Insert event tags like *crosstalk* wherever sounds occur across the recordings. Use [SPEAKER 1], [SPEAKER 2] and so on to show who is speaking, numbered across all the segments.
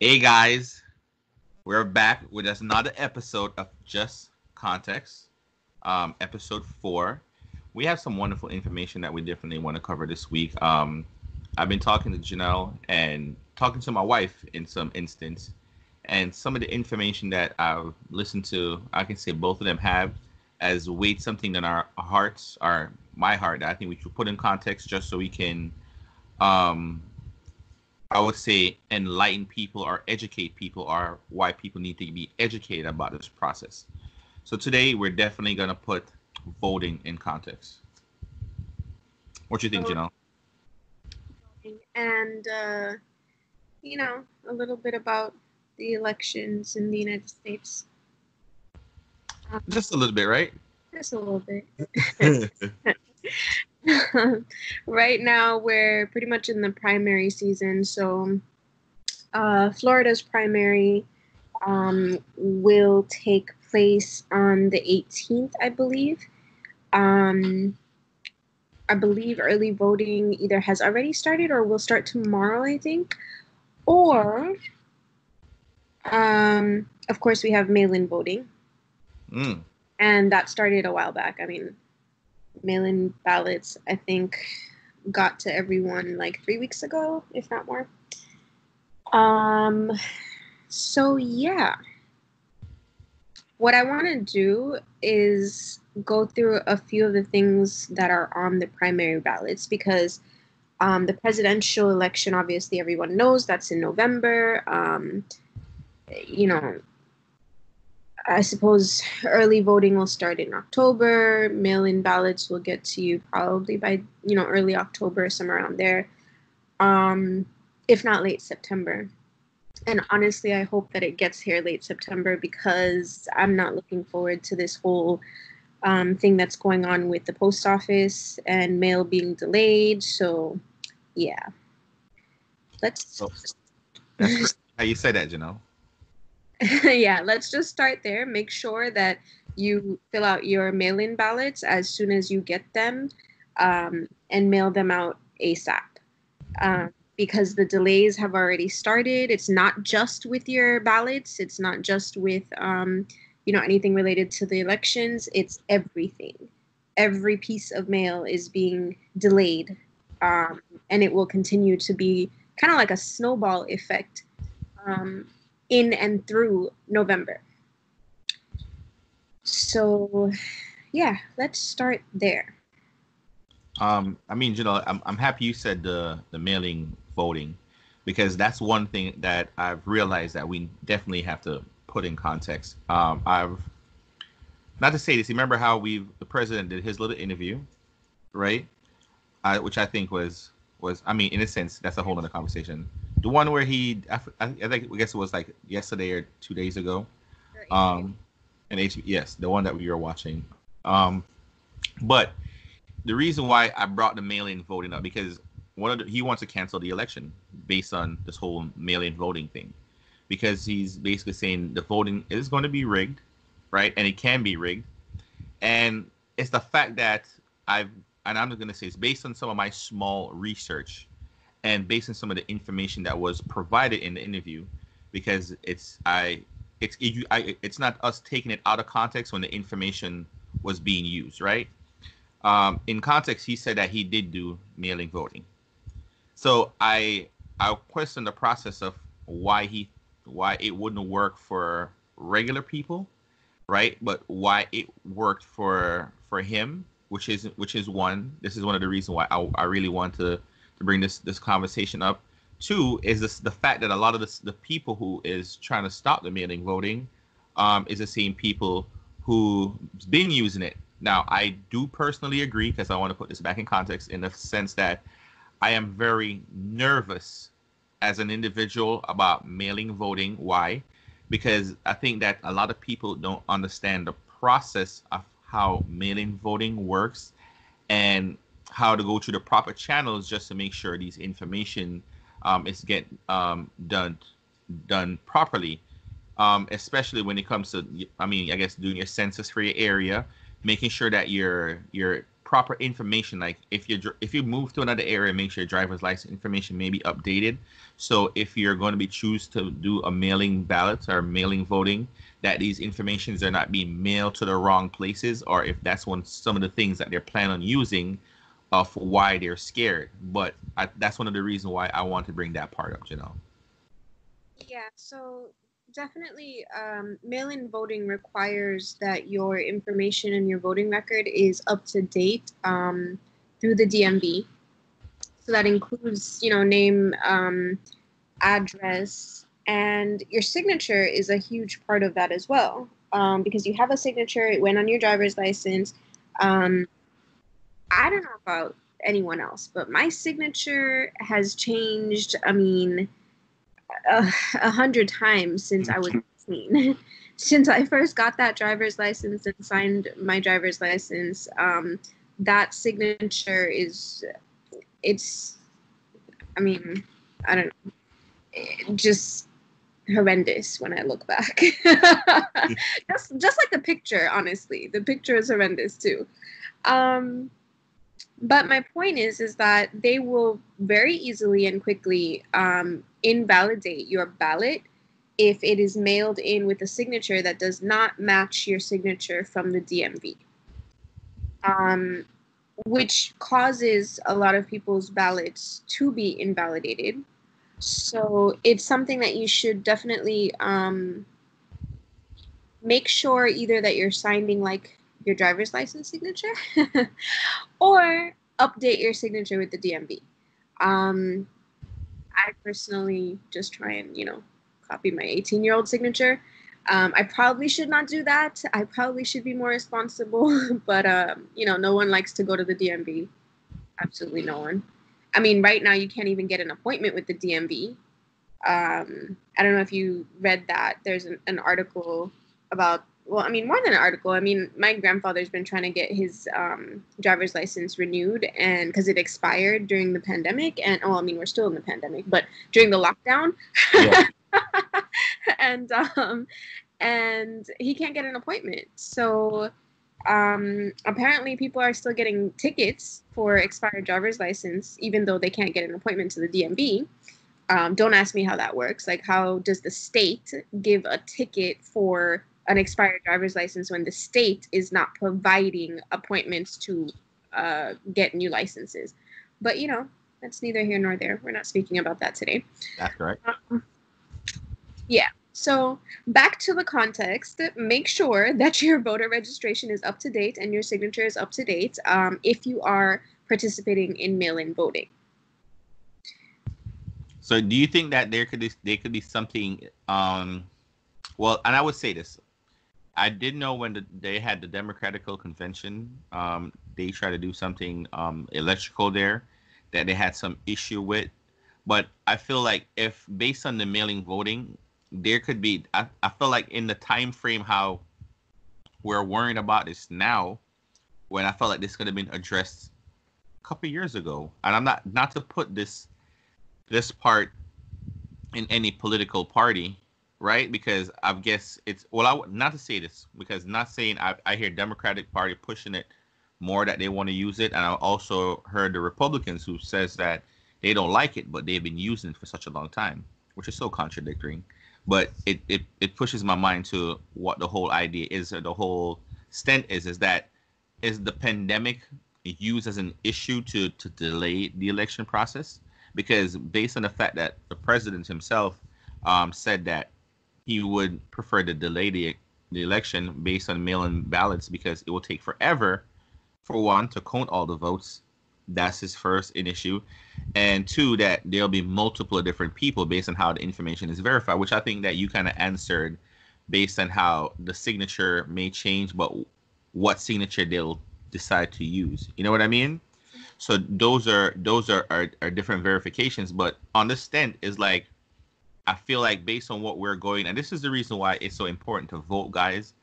[SPEAKER 1] Hey guys, we're back with another episode of Just Context, um, episode four. We have some wonderful information that we definitely want to cover this week. Um, I've been talking to Janelle and talking to my wife in some instance, and some of the information that I've listened to, I can say both of them have as weight something that our hearts, our my heart, that I think we should put in context just so we can um I would say enlighten people or educate people or why people need to be educated about this process. So today we're definitely gonna put voting in context. What do you think, Janelle?
[SPEAKER 2] And uh, you know, a little bit about the elections in the United States.
[SPEAKER 1] Um, just a little bit, right?
[SPEAKER 2] Just a little bit. *laughs* *laughs* *laughs* *laughs* right now, we're pretty much in the primary season. So, uh, Florida's primary um, will take place on the 18th, I believe. Um, I believe early voting either has already started or will start tomorrow, I think. Or, um, of course, we have mail in voting. Mm. And that started a while back. I mean, mail-in ballots i think got to everyone like three weeks ago if not more. Um so yeah. What i want to do is go through a few of the things that are on the primary ballots because um, the presidential election obviously everyone knows that's in november. Um, you know I suppose early voting will start in October. Mail-in ballots will get to you probably by you know early October, somewhere around there, um, if not late September. And honestly, I hope that it gets here late September because I'm not looking forward to this whole um, thing that's going on with the post office and mail being delayed. So, yeah, let's.
[SPEAKER 1] So, *laughs* how you say that, you know? *laughs*
[SPEAKER 2] yeah, let's just start there. Make sure that you fill out your mail in ballots as soon as you get them um, and mail them out ASAP. Um, because the delays have already started. It's not just with your ballots, it's not just with um, you know anything related to the elections, it's everything. Every piece of mail is being delayed. Um, and it will continue to be kind of like a snowball effect um, in and through November. So, yeah, let's start there.
[SPEAKER 1] Um, I mean, you know, I'm I'm happy you said the the mailing voting because that's one thing that I've realized that we definitely have to put in context. Um, I've not to say this. Remember how we the president did his little interview, right? Uh, which I think was was I mean, in a sense, that's a whole other conversation the one where he I, I, think I guess it was like yesterday or two days ago. Um, and H yes, the one that we were watching. Um, but the reason why I brought the mail-in voting up because one of the, he wants to cancel the election based on this whole mail-in voting thing, because he's basically saying the voting is going to be rigged, right? And it can be rigged, and it's the fact that I've and I'm going to say it's based on some of my small research and based on some of the information that was provided in the interview, because it's I it's it, I, it's not us taking it out of context when the information was being used, right? Um, in context, he said that he did do mailing voting. So I I question the process of why he why it wouldn't work for regular people, right? But why it worked for for him, which is which is one. This is one of the reasons why I, I really want to bring this this conversation up. Two is this, the fact that a lot of this, the people who is trying to stop the mailing voting um, is the same people who's been using it. Now, I do personally agree because I want to put this back in context in the sense that I am very nervous as an individual about mailing voting. Why? Because I think that a lot of people don't understand the process of how mailing voting works and how to go through the proper channels just to make sure these information um, is get um, done done properly. Um, especially when it comes to, I mean, I guess doing your census for your area, making sure that your your proper information. Like if you if you move to another area, make sure your driver's license information may be updated. So if you're going to be choose to do a mailing ballot or mailing voting, that these informations are not being mailed to the wrong places, or if that's one some of the things that they're planning on using, of why they're scared. But I, that's one of the reasons why I want to bring that part up. You know.
[SPEAKER 2] Yeah. So definitely um, mail-in voting requires that your information and your voting record is up to date um, through the DMV. So that includes, you know, name, um, address, and your signature is a huge part of that as well. Um, because you have a signature, it went on your driver's license. Um, I don't know about anyone else, but my signature has changed. I mean, a, a hundred times since I was 18. *laughs* since I first got that driver's license and signed my driver's license, um, that signature is, it's, I mean, I don't know, just horrendous when I look back. *laughs* just, just like the picture, honestly, the picture is horrendous too. Um, but my point is is that they will very easily and quickly um, invalidate your ballot if it is mailed in with a signature that does not match your signature from the DMV, um, which causes a lot of people's ballots to be invalidated. So it's something that you should definitely um, make sure either that you're signing like your driver's license signature *laughs* or update your signature with the DMV. Um, I personally just try and, you know, copy my 18 year old signature. Um, I probably should not do that. I probably should be more responsible, *laughs* but, um, you know, no one likes to go to the DMV. Absolutely no one. I mean, right now you can't even get an appointment with the DMV. Um, I don't know if you read that. There's an, an article about well, I mean, more than an article. I mean, my grandfather's been trying to get his um, driver's license renewed, and because it expired during the pandemic, and oh, I mean, we're still in the pandemic, but during the lockdown, yeah. *laughs* and um, and he can't get an appointment. So um, apparently, people are still getting tickets for expired driver's license, even though they can't get an appointment to the DMV. Um, don't ask me how that works. Like, how does the state give a ticket for an expired driver's license when the state is not providing appointments to uh, get new licenses. But you know, that's neither here nor there. We're not speaking about that today.
[SPEAKER 1] That's correct.
[SPEAKER 2] Um, yeah. So back to the context. Make sure that your voter registration is up to date and your signature is up to date um, if you are participating in mail-in voting.
[SPEAKER 1] So, do you think that there could be there could be something? Um, well, and I would say this: I did know when the, they had the Democratic convention, um, they tried to do something um, electrical there that they had some issue with. But I feel like if based on the mailing voting, there could be. I, I feel like in the time frame how we're worrying about this now, when I felt like this could have been addressed a couple years ago. And I'm not not to put this this part in any political party, right? Because I guess it's well, I not to say this because not saying I, I hear Democratic Party pushing it more that they want to use it, and I also heard the Republicans who says that they don't like it, but they've been using it for such a long time, which is so contradictory. But it it, it pushes my mind to what the whole idea is, or the whole stent is, is that is the pandemic used as an issue to to delay the election process? Because based on the fact that the president himself um, said that he would prefer to delay the, the election based on mail-in ballots because it will take forever for one to count all the votes. That's his first issue. And two that there'll be multiple different people based on how the information is verified which i think that you kind of answered based on how the signature may change but what signature they'll decide to use. You know what i mean? So those are those are are, are different verifications but understand is like I feel like based on what we're going, and this is the reason why it's so important to vote, guys,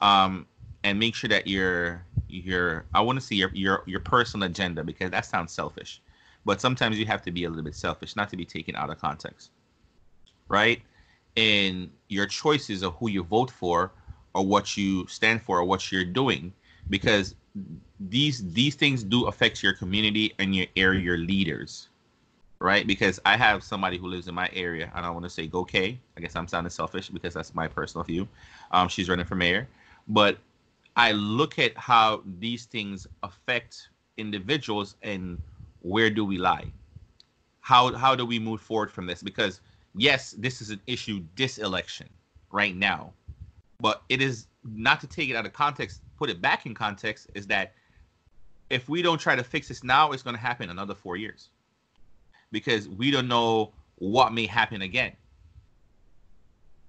[SPEAKER 1] um, and make sure that your your I want to see your your your personal agenda because that sounds selfish, but sometimes you have to be a little bit selfish, not to be taken out of context, right? And your choices of who you vote for, or what you stand for, or what you're doing, because these these things do affect your community and your area, your leaders, right? Because I have somebody who lives in my area, and I want to say go K. I guess I'm sounding selfish because that's my personal view. Um, she's running for mayor, but I look at how these things affect individuals and where do we lie? How how do we move forward from this? Because yes, this is an issue this election right now, but it is not to take it out of context. Put it back in context is that if we don't try to fix this now, it's going to happen another four years because we don't know what may happen again.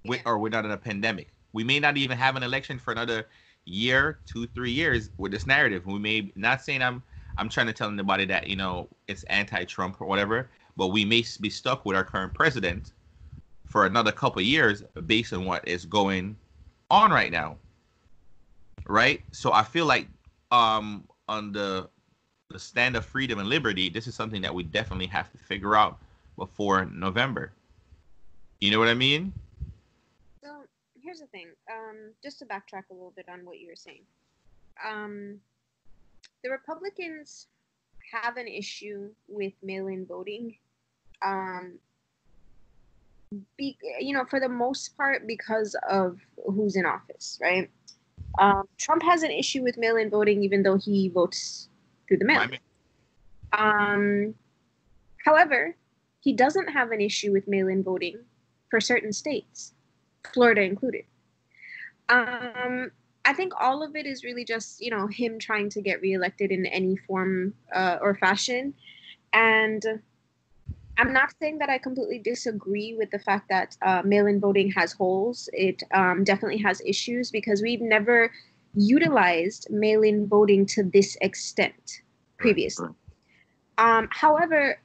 [SPEAKER 1] Yeah. We, or we're not in a pandemic. We may not even have an election for another year, two, three years with this narrative. We may not saying I'm I'm trying to tell anybody that you know it's anti-Trump or whatever, but we may be stuck with our current president for another couple years based on what is going on right now. Right? So I feel like um on the the stand of freedom and liberty, this is something that we definitely have to figure out before November. You know what I mean?
[SPEAKER 2] So here's the thing. Um, just to backtrack a little bit on what you were saying. Um, the Republicans have an issue with mail-in voting. Um, be, you know, for the most part, because of who's in office, right? Um, Trump has an issue with mail-in voting, even though he votes through the mail. Um, however, he doesn't have an issue with mail-in voting for certain states, Florida included. Um, I think all of it is really just you know him trying to get reelected in any form uh, or fashion, and I'm not saying that I completely disagree with the fact that uh, mail-in voting has holes. It um, definitely has issues because we've never utilized mail-in voting to this extent previously. Um, however,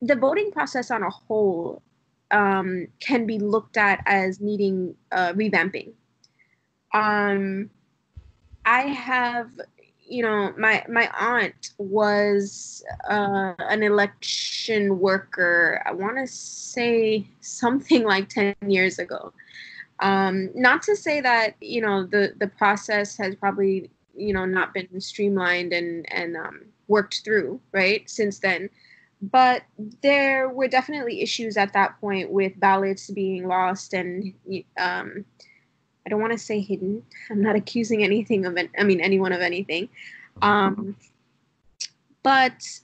[SPEAKER 2] the voting process on a whole um, can be looked at as needing uh, revamping. Um, I have you know, my my aunt was uh, an election worker. I want to say something *laughs* like ten years ago. Um, not to say that you know the the process has probably you know not been streamlined and and um, worked through right since then, but there were definitely issues at that point with ballots being lost and um, I don't want to say hidden. I'm not accusing anything of it. I mean, anyone of anything. Um, but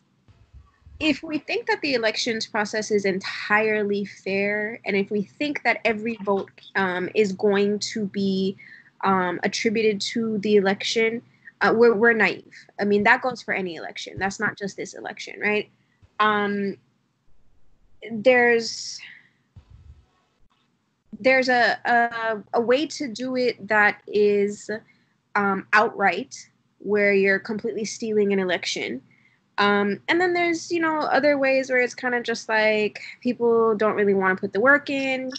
[SPEAKER 2] if we think that the elections process is entirely fair, and if we think that every vote um, is going to be um, attributed to the election, uh, we're, we're naive. I mean, that goes for any election. That's not just this election, right? Um, there's there's a, a, a way to do it that is um, outright, where you're completely stealing an election. Um, and then there's you know other ways where it's kind of just like people don't really want to put the work in.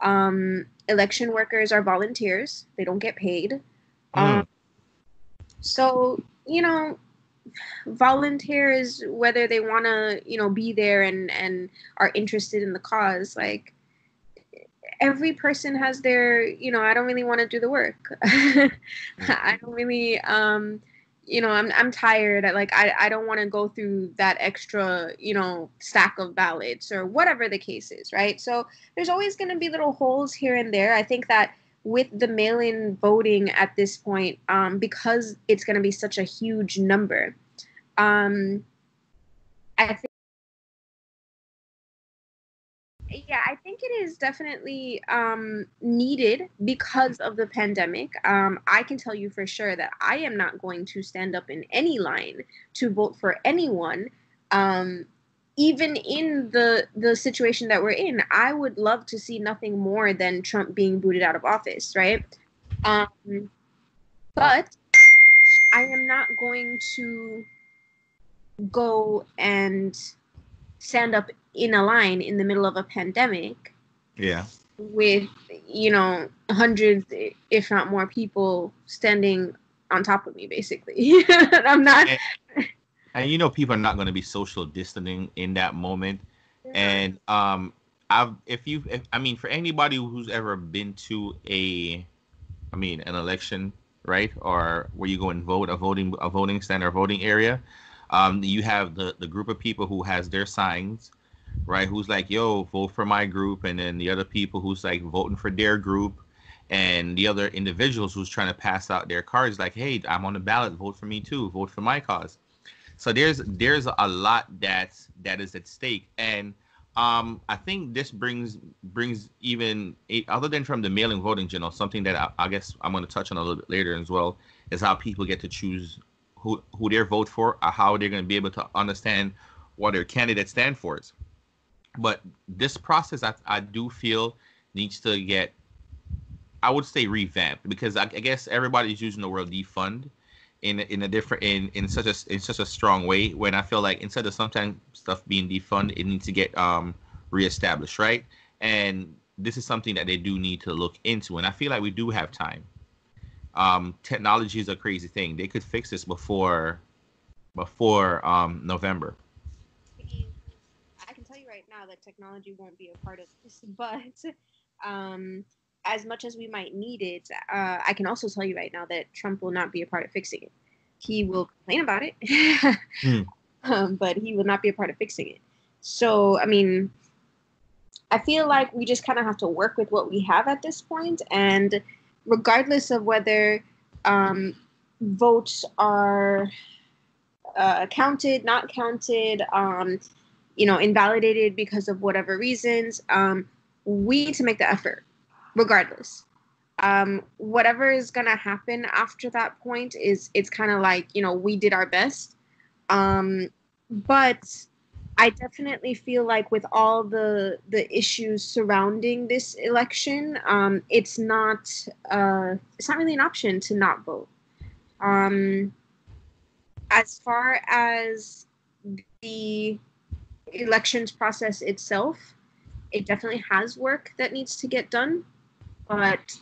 [SPEAKER 2] Um, election workers are volunteers; they don't get paid. Mm. so you know, volunteers whether they want to you know be there and and are interested in the cause, like every person has their you know i don't really want to do the work *laughs* i don't really um you know i'm i'm tired. Like i i don't want to go through that extra you know stack of ballots or whatever the case is right? So there's always going to be little holes here and there. I think that with the mail-in voting at this point um because it's going to be such a huge number um i think yeah, I think it is definitely um, needed because of the pandemic. Um, I can tell you for sure that I am not going to stand up in any line to vote for anyone. Um, even in the the situation that we're in, I would love to see nothing more than Trump being booted out of office, right? Um, but I am not going to go and stand up in a line in the middle of a pandemic.
[SPEAKER 1] Yeah.
[SPEAKER 2] With, you know, hundreds, if not more people standing on top of me, basically. *laughs* I'm not.
[SPEAKER 1] And, and, you know, people are not going to be social distancing in that moment. Yeah. And um, I've, if you, if, I mean, for anybody who's ever been to a, I mean, an election right, or where you go and vote a voting a voting center, voting area. Um, you have the the group of people who has their signs, right? Who's like, yo, vote for my group, and then the other people who's like voting for their group, and the other individuals who's trying to pass out their cards, like, hey, I'm on the ballot, vote for me too, vote for my cause. So there's there's a lot that's that is at stake, and um, I think this brings brings even other than from the mailing voting, you know, something that I, I guess I'm going to touch on a little bit later as well is how people get to choose who who they vote for, or how they're going to be able to understand what their candidates stand for. But this process, I, I do feel needs to get, I would say, revamped because I, I guess everybody's using the word defund in in a different in in such a in such a strong way when I feel like instead of sometimes stuff being defunded, it needs to get um reestablished, right? And this is something that they do need to look into, and I feel like we do have time. Um, technology is a crazy thing; they could fix this before before um November.
[SPEAKER 2] I can tell you right now that technology won't be a part of this, *laughs* but um as much as we might need it, uh, I can also tell you right now that Trump will not be a part of fixing it. He will complain about it, *laughs* mm. um, but he will not be a part of fixing it. So, I mean, I feel like we just kind of have to work with what we have at this point, and regardless of whether um, votes are uh, counted, not counted, um, you know, invalidated because of whatever reasons, um, we need to make the effort regardless. Um, whatever is gonna happen after that point is it's kind of like you know we did our best. Um, but i definitely feel like with all the the issues surrounding this election um, it's not uh, it's not really an option to not vote. Um, as far as the elections process itself it definitely has work that needs to get done but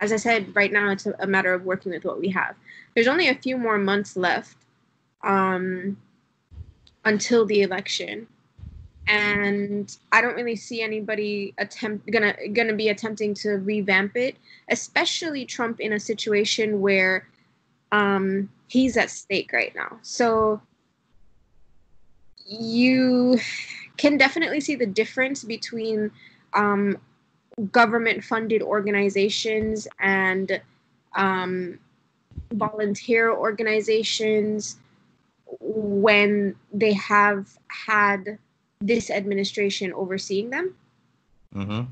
[SPEAKER 2] as I said, right now it's a, matter of working with what we have. There's only a few more months left um, until the election, and I don't really see anybody attempt gonna gonna be attempting to revamp it, especially Trump in a situation where um, he's at stake right now. So you can definitely see the difference between um, government funded organizations and um, volunteer organizations when they have had this administration overseeing them. Mm-hmm.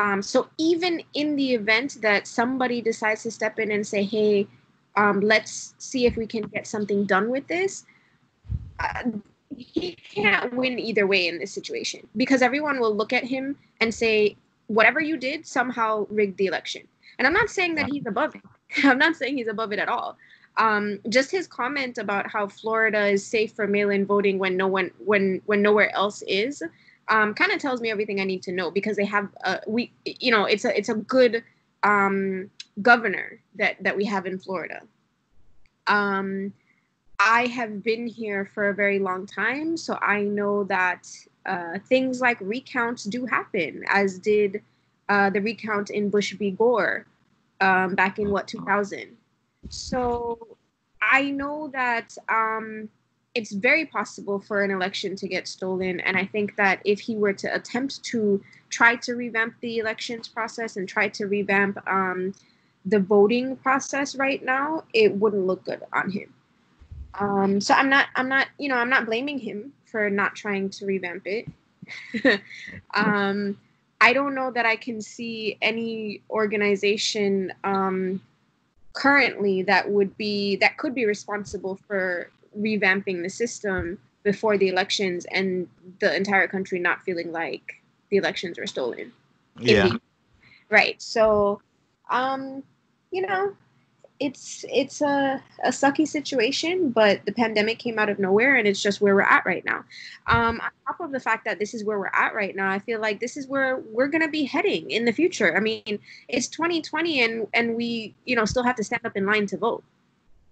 [SPEAKER 2] Um, so even in the event that somebody decides to step in and say, "Hey, um, let's see if we can get something done with this," uh, he can't win either way in this situation because everyone will look at him and say, whatever you did somehow rigged the election. And I'm not saying that he's above it. *laughs* I'm not saying he's above it at all. Um, just his comment about how Florida is safe for mail-in voting when no one when when nowhere else is um, kind of tells me everything I need to know because they have a, we you know it's a it's a good um, governor that that we have in Florida. Um, I have been here for a very long time, so I know that uh, things like recounts do happen, as did uh, the recount in Bush v. Gore um, back in what 2000. So I know that um, it's very possible for an election to get stolen, and I think that if he were to attempt to try to revamp the elections process and try to revamp um, the voting process right now, it wouldn't look good on him. Um, so I'm not, I'm not, you know, I'm not blaming him for not trying to revamp it. *laughs* um, I don't know that I can see any organization um, currently that would be that could be responsible for revamping the system before the elections and the entire country not feeling like the elections were stolen.
[SPEAKER 1] Yeah.
[SPEAKER 2] right. So, um, you know, it's it's a, a sucky situation, but the pandemic came out of nowhere, and it's just where we're at right now. Um, on top of the fact that this is where we're at right now, I feel like this is where we're gonna be heading in the future. I mean, it's 2020, and and we you know still have to stand up in line to vote.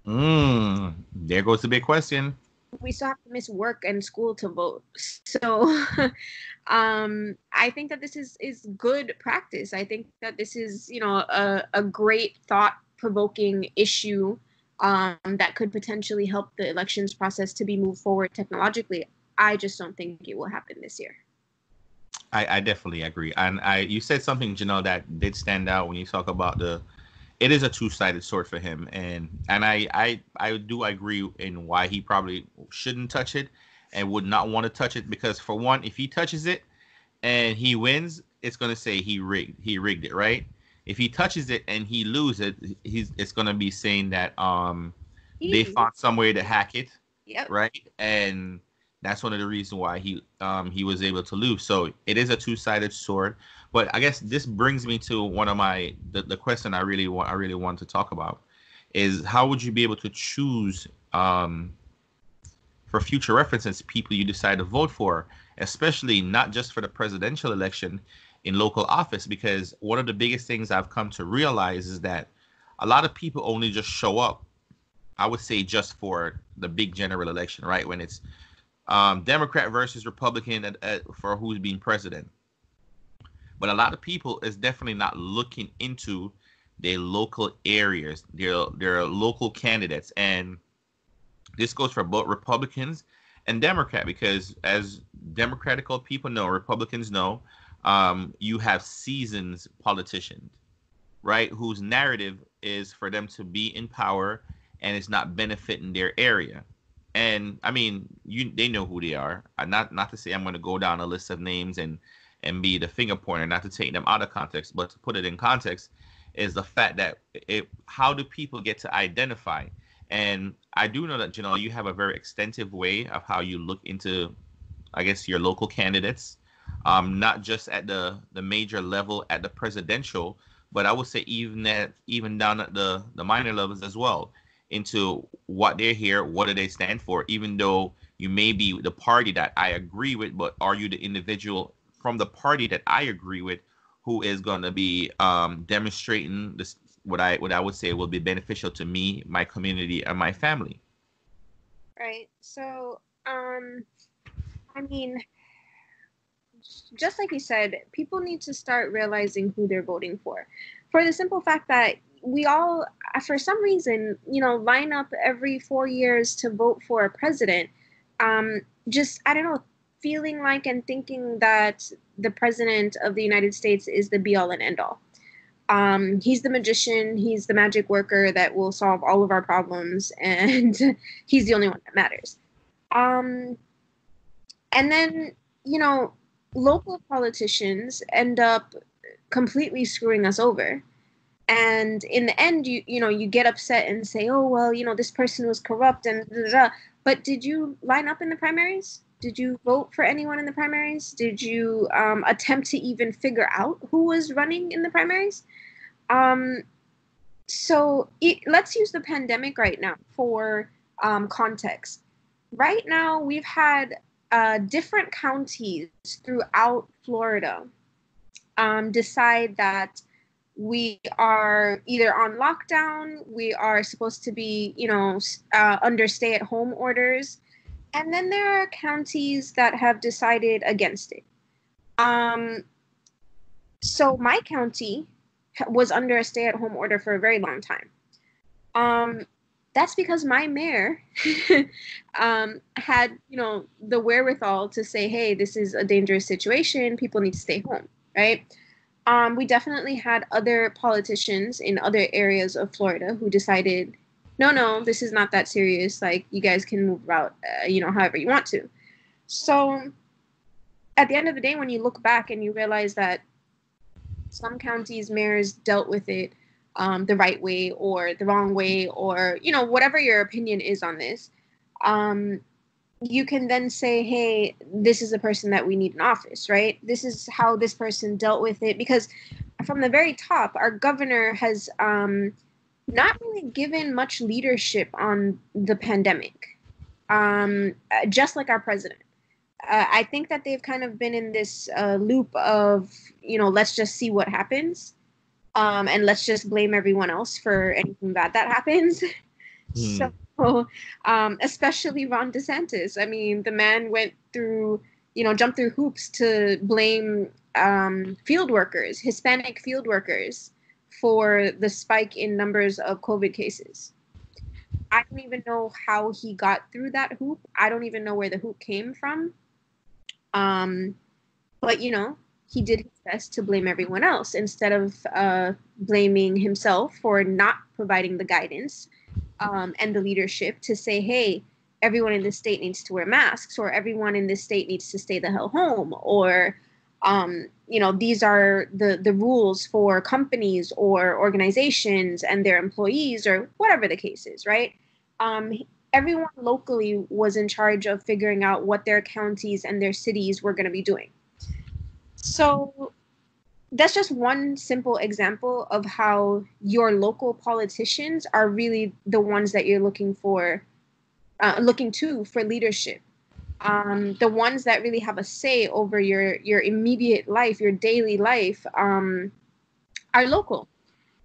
[SPEAKER 1] Mm, there goes the big question.
[SPEAKER 2] We still have to miss work and school to vote. So, *laughs* um, I think that this is is good practice. I think that this is you know a, a great thought provoking issue um, that could potentially help the elections process to be moved forward technologically. I just don't think it will happen this year.
[SPEAKER 1] I, I definitely agree. And I you said something, Janelle, that did stand out when you talk about the it is a two-sided sword for him and and I I I do agree in why he probably shouldn't touch it and would not want to touch it because for one, if he touches it and he wins, it's gonna say he rigged he rigged it, right? If he touches it and he loses it, he's it's gonna be saying that um they found some way to hack it.
[SPEAKER 2] Yep.
[SPEAKER 1] Right. And that's one of the reasons why he um he was able to lose. So it is a two-sided sword. But I guess this brings me to one of my the, the question I really want I really want to talk about is how would you be able to choose um for future references people you decide to vote for, especially not just for the presidential election in local office because one of the biggest things I've come to realize is that a lot of people only just show up I would say just for the big general election, right? When it's um, Democrat versus Republican at, at, for who's being president. But a lot of people is definitely not looking into their local areas, their their local candidates, and this goes for both Republicans and Democrat because as Democratic people know, Republicans know, um, you have seasons politicians, right? Whose narrative is for them to be in power and it's not benefiting their area and I mean, you they know who they are. Not not to say I'm going to go down a list of names and and be the finger pointer, not to take them out of context, but to put it in context, is the fact that it how do people get to identify? And I do know that you know you have a very extensive way of how you look into, I guess, your local candidates, um, not just at the the major level at the presidential, but I would say even at even down at the the minor levels as well into what they're here, what do they stand for, even though you may be the party that I agree with, but are you the individual from the party that I agree with who is going to be um, demonstrating this what I what I would say will be beneficial to me, my community, and my family.
[SPEAKER 2] Right. So, um, I mean, just like you said, people need to start realizing who they're voting for, for the simple fact that we all, uh, for some reason, you know, line up every four years to vote for a president. Um, just, I don't know, feeling like and thinking that the president of the United States is the be all and end all. Um, he's the magician, he's the magic worker that will solve all of our problems, *laughs* and he's the only one that matters. Um, and then, you know, local politicians end up completely screwing us over. And in the end you you know you get upset and say oh well you know this person was corrupt and blah, blah. but did you line up in the primaries? Did you vote for anyone in the primaries? Did you um, attempt to even figure out who was running in the primaries? Um, so it, let's use the pandemic right now for um, context. Right now we've had uh, different counties throughout florida um, decide that we are either on lockdown, we are supposed to be, you know, uh, under stay at home orders. And then there are counties that have decided against it. Um, so my county was under a stay at home order for a very long time. Um, that's because my mayor *laughs* um, had, you know, the wherewithal to say, hey, this is a dangerous situation. People need to stay home, right? um, we definitely had other politicians in other areas of Florida who decided, no, no, this is not that serious. Like, you guys can move about, uh, you know, however you want to. So, at the end of the day, when you look back and you realize that some counties' mayors dealt with it um, the right way or the wrong way, or, you know, whatever your opinion is on this, um, you can then say, hey, this is a person that we need in office, right? This is how this person dealt with it. Because from the very top, our governor has um, not really given much leadership on the pandemic, um, just like our president. Uh, I think that they've kind of been in this uh, loop of, you know, let's just see what happens. Um, and let's just blame everyone else for anything bad that happens. *laughs* Mm. So um, especially Ron DeSantis. I mean, the man went through, you know, jumped through hoops to blame um, field workers, Hispanic field workers, for the spike in numbers of COVID cases. I don't even know how he got through that hoop. I don't even know where the hoop came from. Um, but you know, he did his best to blame everyone else instead of uh, blaming himself for not providing the guidance um, and the leadership to say, hey, everyone in this state needs to wear masks, or everyone in this state needs to stay the hell home, or um, you know, these are the the rules for companies or organizations and their employees, or whatever the case is, right? Um, everyone locally was in charge of figuring out what their counties and their cities were going to be doing. So that's just one simple example of how your local politicians are really the ones that you're looking for, uh, looking to for leadership. Um, the ones that really have a say over your your immediate life, your daily life, um, are local,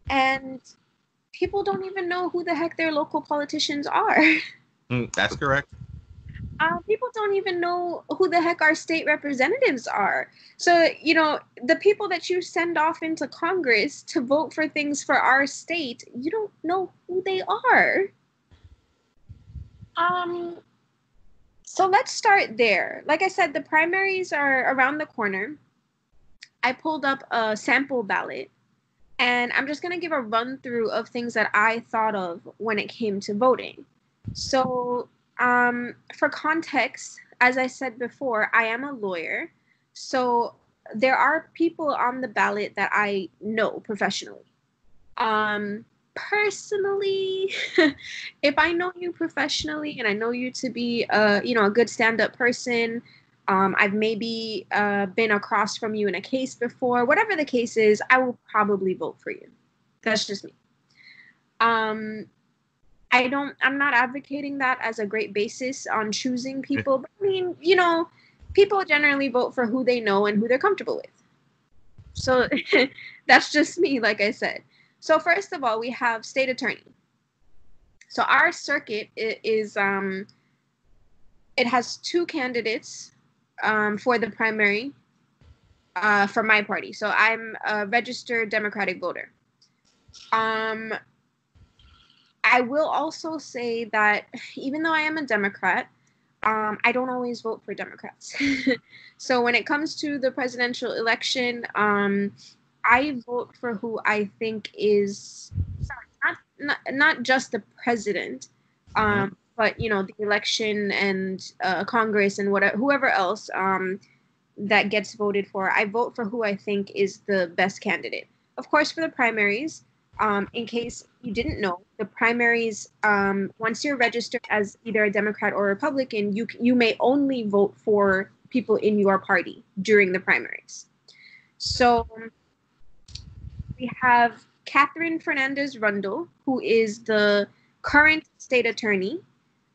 [SPEAKER 2] and people don't even know who the heck their local politicians are. *laughs*
[SPEAKER 1] Mm, that's correct
[SPEAKER 2] uh, people don't even know who the heck our state representatives are. So, you know, the people that you send off into Congress to vote for things for our state, you don't know who they are. Um, so let's start there. Like I said, the primaries are around the corner. I pulled up a sample ballot and I'm just going to give a run through of things that I thought of when it came to voting. So, um, for context, as I said before, I am a lawyer. So there are people on the ballot that I know professionally. Um, personally, *laughs* if I know you professionally and I know you to be a you know a good stand-up person, um, I've maybe uh, been across from you in a case before. Whatever the case is, I will probably vote for you. That's just me. Um, I don't I'm not advocating that as a great basis on choosing people. But I mean, you know, people generally vote for who they know and who they're comfortable with. So *laughs* that's just me, like I said. So first of all, we have state attorney. So our circuit is um it has two candidates um, for the primary uh, for my party. So I'm a registered Democratic voter. Um, I will also say that even though I am a Democrat, um, I don't always vote for Democrats. *laughs* so when it comes to the presidential election, um, I vote for who I think is sorry, not, not, not just the president, um, mm-hmm. but you know the election and uh, Congress and whatever whoever else um, that gets voted for. I vote for who I think is the best candidate. Of course, for the primaries, um, in case you didn't know, the primaries, um, once you're registered as either a Democrat or Republican, you you may only vote for people in your party during the primaries. So we have Catherine Fernandez Rundle, who is the current state attorney,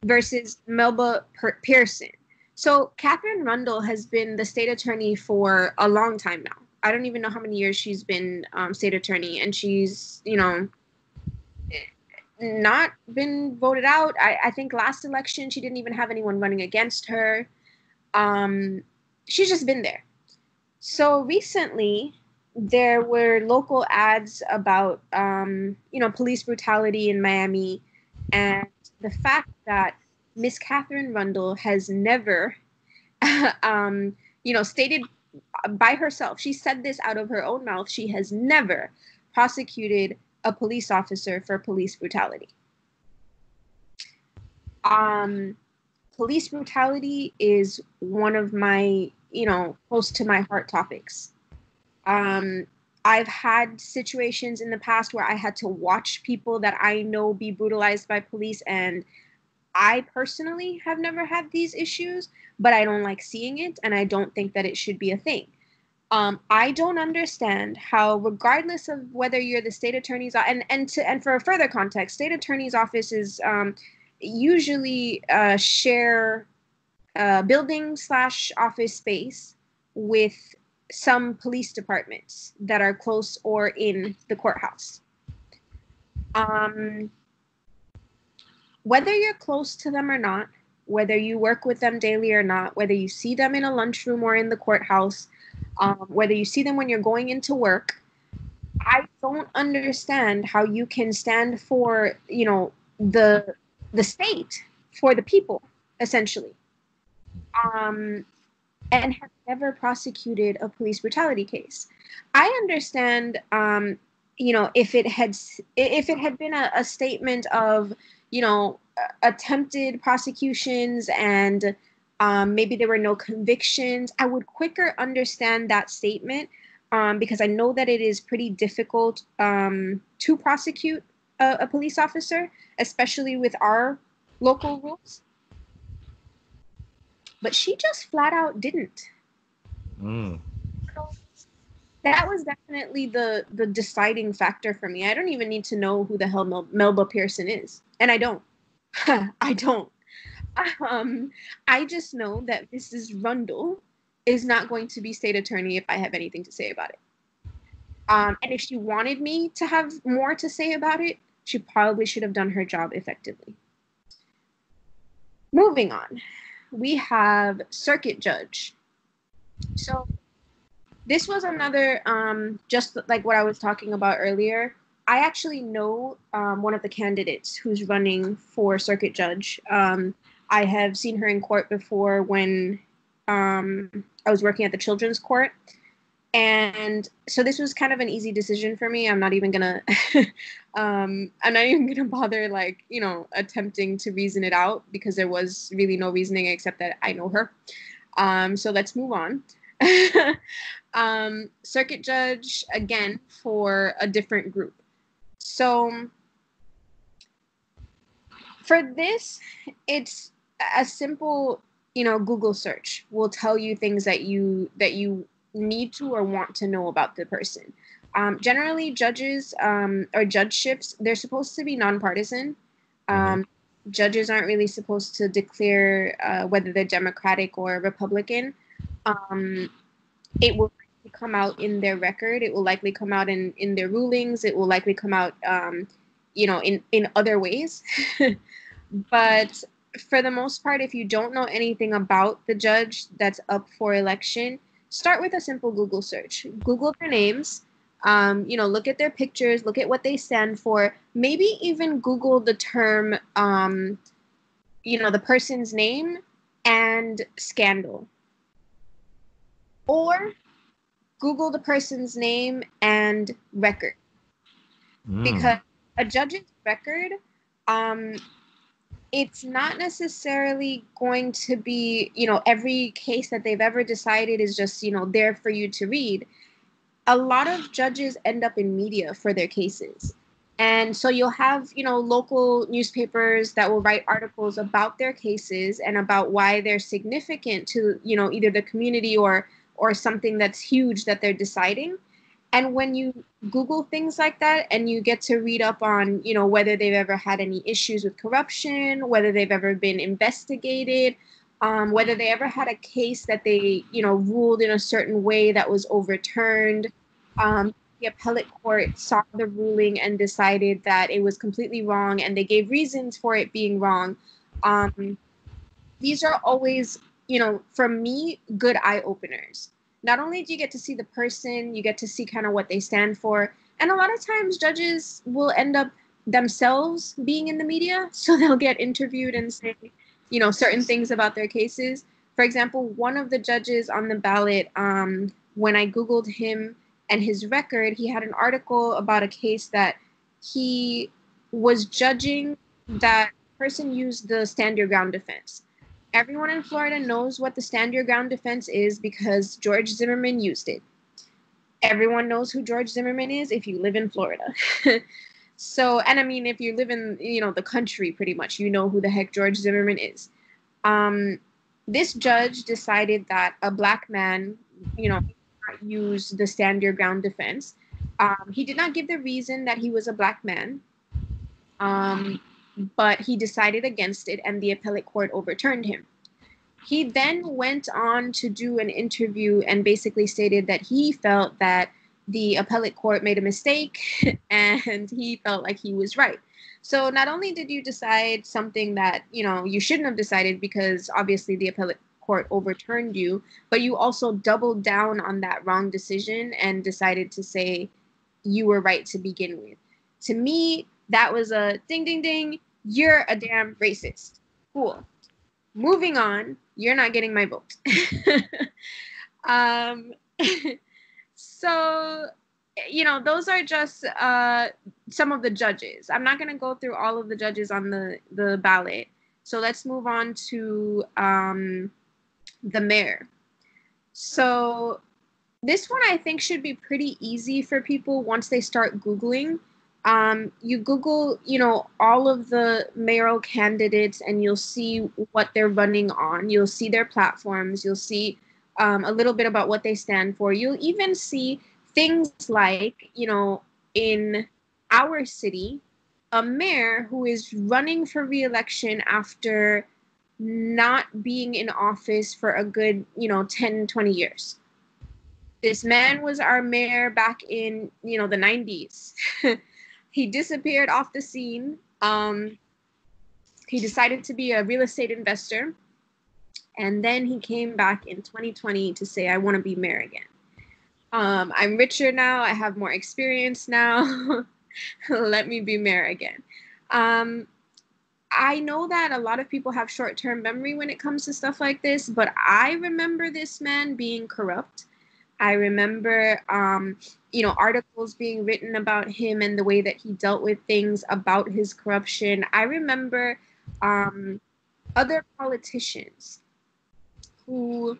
[SPEAKER 2] versus Melba Pearson. So Catherine Rundle has been the state attorney for a long time now. I don't even know how many years she's been um, state attorney, and she's you know not been voted out. I, I think last election she didn't even have anyone running against her. Um, she's just been there. So recently, there were local ads about um, you know police brutality in Miami, and the fact that Miss Catherine Rundle has never, *laughs* um, you know, stated by herself. She said this out of her own mouth. She has never prosecuted a police officer for police brutality. Um, police brutality is one of my, you know, close to my heart topics. Um, I've had situations in the past where I had to watch people that I know be brutalized by police, and I personally have never had these issues, but I don't like seeing it, and I don't think that it should be a thing. Um, I don't understand how, regardless of whether you're the state attorney's and and to and for a further context, state attorney's offices um, usually uh, share uh, building slash office space with some police departments that are close or in the courthouse. Um, whether you're close to them or not, whether you work with them daily or not, whether you see them in a lunchroom or in the courthouse, um, whether you see them when you're going into work, I don't understand how you can stand for, you know, the the state for the people, essentially. Um, and have never prosecuted a police brutality case. I understand, um, you know, if it had if it had been a, a statement of, you know, attempted prosecutions and um, maybe there were no convictions, I would quicker understand that statement um, because I know that it is pretty difficult um, to prosecute a, a police officer, especially with our local rules. But she just flat out didn't. Mm. So that was definitely the the deciding factor for me. I don't even need to know who the hell Mel- Melba Pearson is, and I don't. *laughs* I don't. Um, I just know that Mrs. Rundle is not going to be state attorney if I have anything to say about it. Um, and if she wanted me to have more to say about it, she probably should have done her job effectively. Moving on, we have circuit judge. So this was another, um, just like what I was talking about earlier. I actually know um, one of the candidates who's running for circuit judge. Um, I have seen her in court before when um, I was working at the children's court. And so this was kind of an easy decision for me. I'm not even gonna, *laughs* um, I'm not even gonna bother like you know attempting to reason it out because there was really no reasoning except that I know her. Um, so let's move on. *laughs* um, circuit judge again for a different group. So for this, it's a simple you know google search will tell you things that you that you need to or want to know about the person. Um, generally judges um, or judgeships they're supposed to be nonpartisan. Mm-hmm. um, judges aren't really supposed to declare uh, whether they're democratic or republican. Um, it will come out in their record. It will likely come out in in their rulings. It will likely come out um, you know in in other ways. *laughs* But for the most part, if you don't know anything about the judge that's up for election, start with a simple Google search. Google their names. Um, you know, look at their pictures, look at what they stand for. Maybe even Google the term, um, you know, the person's name and scandal. Or Google the person's name and record. Mm. Because a judge's record um, it's not necessarily going to be, you know, every case that they've ever decided is just, you know, there for you to read. A lot of judges end up in media for their cases. And so you'll have, you know, local newspapers that will write articles about their cases and about why they're significant to, you know, either the community or or something that's huge that they're deciding. And when you Google things like that and you get to read up on, you know, whether they've ever had any issues with corruption, whether they've ever been investigated, um, whether they ever had a case that they, you know, ruled in a certain way that was overturned. Um, the appellate court saw the ruling and decided that it was completely wrong and they gave reasons for it being wrong. Um, these are always, you know, for me, good eye openers not only do you get to see the person, you get to see kind of what they stand for. And a lot of times judges will end up themselves being in the media. *laughs* So they'll get interviewed and say, you know, certain things about their cases. For example, one of the judges on the ballot, um, when I Googled him and his record, he had an article about a case that he was judging that person used the stand your ground defense everyone in Florida knows what the stand your ground defense is because George Zimmerman used it. Everyone knows who George Zimmerman is if you live in Florida. *laughs* so, and I mean, if you live in, you know, the country pretty much, you know who the heck George Zimmerman is. Um, this judge decided that a black man, you know, use the stand your ground defense. Um, he did not give the reason that he was a black man. Um, but he decided against it and the appellate court overturned him. He then went on to do an interview and basically stated that he felt that the appellate court made a mistake *laughs* and he felt like he was right. So not only did you decide something that, you know, you shouldn't have decided because obviously the appellate court overturned you, but you also doubled down on that wrong decision and decided to say, you were right to begin with. To me, that was a ding ding ding, you're a damn racist. Cool. Moving on, you're not getting my vote. *laughs* um, *laughs* so, you know, those are just uh, some of the judges. I'm not going to go through all of the judges on the, the ballot. So let's move on to um, the mayor. So this one I think should be pretty easy for people once they start Googling. Um, you Google, you know, all of the mayoral candidates and you'll see what they're running on. You'll see their platforms. You'll see um, a little bit about what they stand for. You'll even see things like, you know, in our city, a mayor who is running for reelection after not being in office for a good, you know, 10, 20 years. This man was our mayor back in, you know, the 90s. *laughs* he disappeared off the scene. Um, he decided to be a real estate investor. And then he came back in 2020 to say, I want to be mayor again. Um, I'm richer now. I have more experience now. *laughs* Let me be mayor again. Um, I know that a lot of people have short term memory when it comes to stuff like this, but I remember this man being corrupt. I remember, um, you know, articles being written about him and the way that he dealt with things about his corruption. I remember um, other politicians who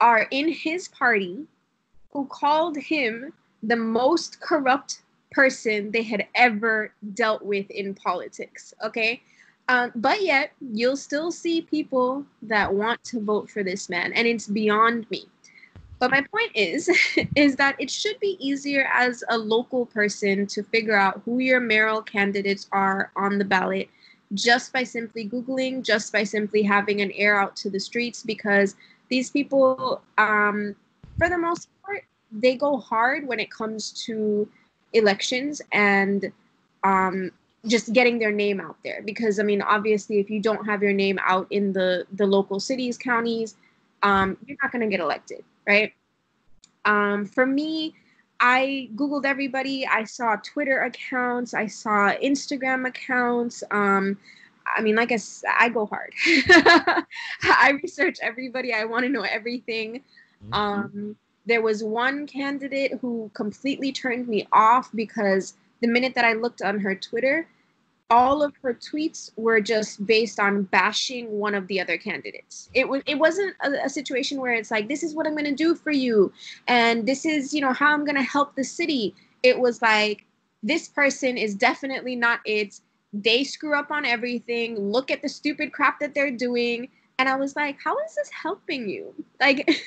[SPEAKER 2] are in his party who called him the most corrupt person they had ever dealt with in politics. Okay. Um, but yet, you'll still see people that want to vote for this man, and it's beyond me. But my point is, *laughs* is that it should be easier as a local person to figure out who your mayoral candidates are on the ballot just by simply Googling, just by simply having an air out to the streets, because these people, um, for the most part, they go hard when it comes to elections and um, just getting their name out there. Because I mean, obviously, if you don't have your name out in the the local cities, counties, um, you're not going to get elected, right? Um, for me, I Googled everybody. I saw Twitter accounts. I saw Instagram accounts. Um, I mean, like I, I go hard. *laughs* I research everybody. I want to know everything. Mm-hmm. Um, there was one candidate who completely turned me off because the minute that I looked on her Twitter, all of her tweets were just based on bashing one of the other candidates. It was it wasn't a, a situation where it's like this is what I'm going to do for you and this is, you know, how I'm going to help the city. It was like this person is definitely not it. They screw up on everything. Look at the stupid crap that they're doing. And I was like, how is this helping you? Like *laughs*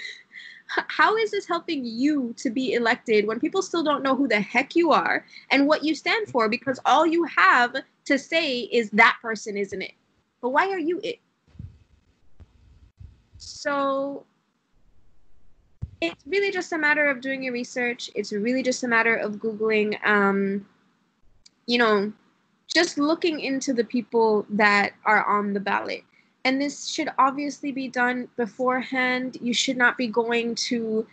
[SPEAKER 2] how is this helping you to be elected when people still don't know who the heck you are and what you stand for because all you have to say is that person isn't it but why are you it so it's really just a matter of doing your research it's really just a matter of googling um, you know just looking into the people that are on the ballot and this should obviously be done beforehand. You should not be going to,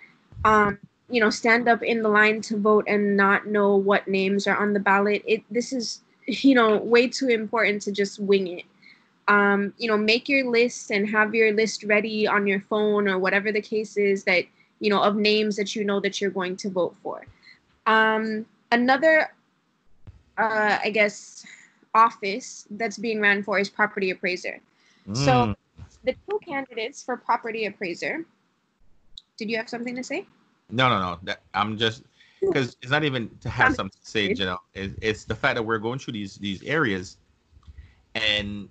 [SPEAKER 2] um, you know, stand up in the line to vote and not know what names are on the ballot. It this is, you know, way too important to just wing it. Um, you know, make your list and have your list ready on your phone or whatever the case is that you know of names that you know that you're going to vote for. Um, another, uh, I guess, office that's being ran for is property appraiser. Mm. So the two candidates for property appraiser. Did you have something to say?
[SPEAKER 1] No, no, no. That, I'm just because it's not even to have something to say. You know, it's, it's the fact that we're going through these these areas, and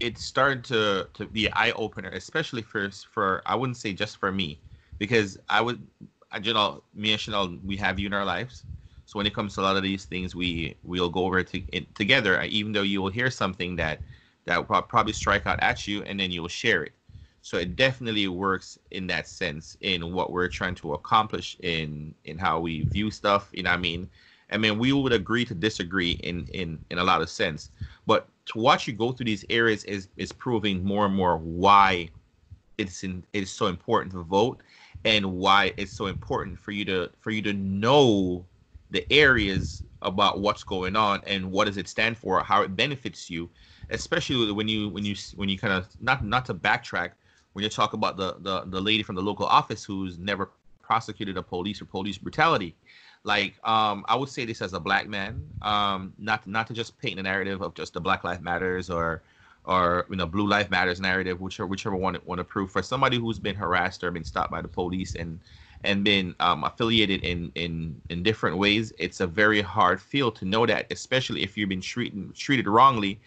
[SPEAKER 1] it started to to be an eye opener, especially for for I wouldn't say just for me, because I would, I, you know, me and Chanel, we have you in our lives. So when it comes to a lot of these things, we we'll go over to, it together. Even though you will hear something that that will probably strike out at you and then you'll share it so it definitely works in that sense in what we're trying to accomplish in in how we view stuff you know what i mean? I mean we would agree to disagree in in in a lot of sense but to watch you go through these areas is is proving more and more why it's in it's so important to vote and why it's so important for you to for you to know the areas about what's going on and what does it stand for, how it benefits you, especially when you when you when you kind of not not to backtrack when you talk about the the the lady from the local office who's never prosecuted a police or police brutality. Like um, I would say this as a black man, um, not not to just paint a narrative of just the Black Life Matters or or you know Blue Life Matters narrative, whichever whichever one want to prove for somebody who's been harassed or been stopped by the police and and been um, affiliated in, in in different ways, it's a very hard field to know that, especially if you've been treated treated wrongly,